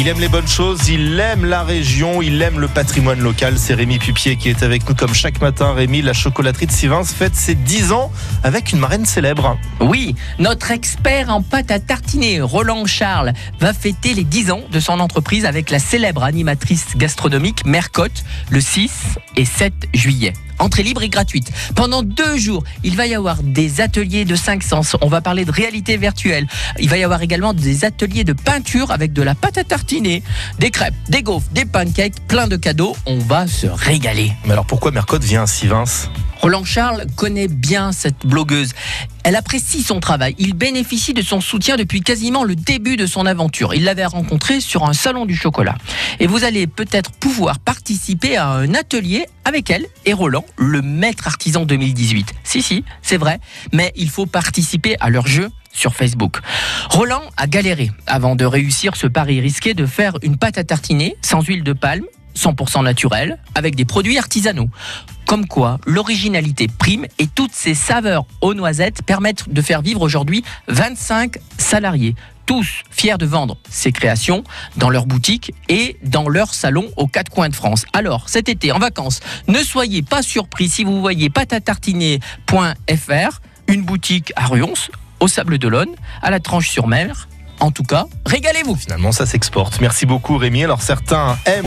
Il aime les bonnes choses, il aime la région, il aime le patrimoine local. C'est Rémi Pupier qui est avec nous comme chaque matin. Rémi, la chocolaterie de Sivins fête ses 10 ans avec une marraine célèbre. Oui, notre expert en pâte à tartiner, Roland Charles, va fêter les 10 ans de son entreprise avec la célèbre animatrice gastronomique Mercotte le 6 et 7 juillet. Entrée libre et gratuite. Pendant deux jours, il va y avoir des ateliers de 5 sens. On va parler de réalité virtuelle. Il va y avoir également des ateliers de peinture avec de la pâte à tartiner, des crêpes, des gaufres, des pancakes, plein de cadeaux. On va se régaler. Mais alors pourquoi Mercotte vient à Sivins Roland Charles connaît bien cette blogueuse. Elle apprécie son travail. Il bénéficie de son soutien depuis quasiment le début de son aventure. Il l'avait rencontrée sur un salon du chocolat. Et vous allez peut-être pouvoir participer à un atelier avec elle et Roland, le maître artisan 2018. Si, si, c'est vrai. Mais il faut participer à leur jeu sur Facebook. Roland a galéré avant de réussir ce pari risqué de faire une pâte à tartiner sans huile de palme, 100% naturelle, avec des produits artisanaux. Comme quoi, l'originalité prime et toutes ces saveurs aux noisettes permettent de faire vivre aujourd'hui 25 salariés. Tous fiers de vendre ces créations dans leur boutique et dans leur salon aux quatre coins de France. Alors, cet été, en vacances, ne soyez pas surpris si vous voyez patatartiner.fr, une boutique à Ruons, au Sable d'Olonne, à la Tranche-sur-Mer. En tout cas, régalez-vous. Finalement, ça s'exporte. Merci beaucoup Rémi. Alors certains aiment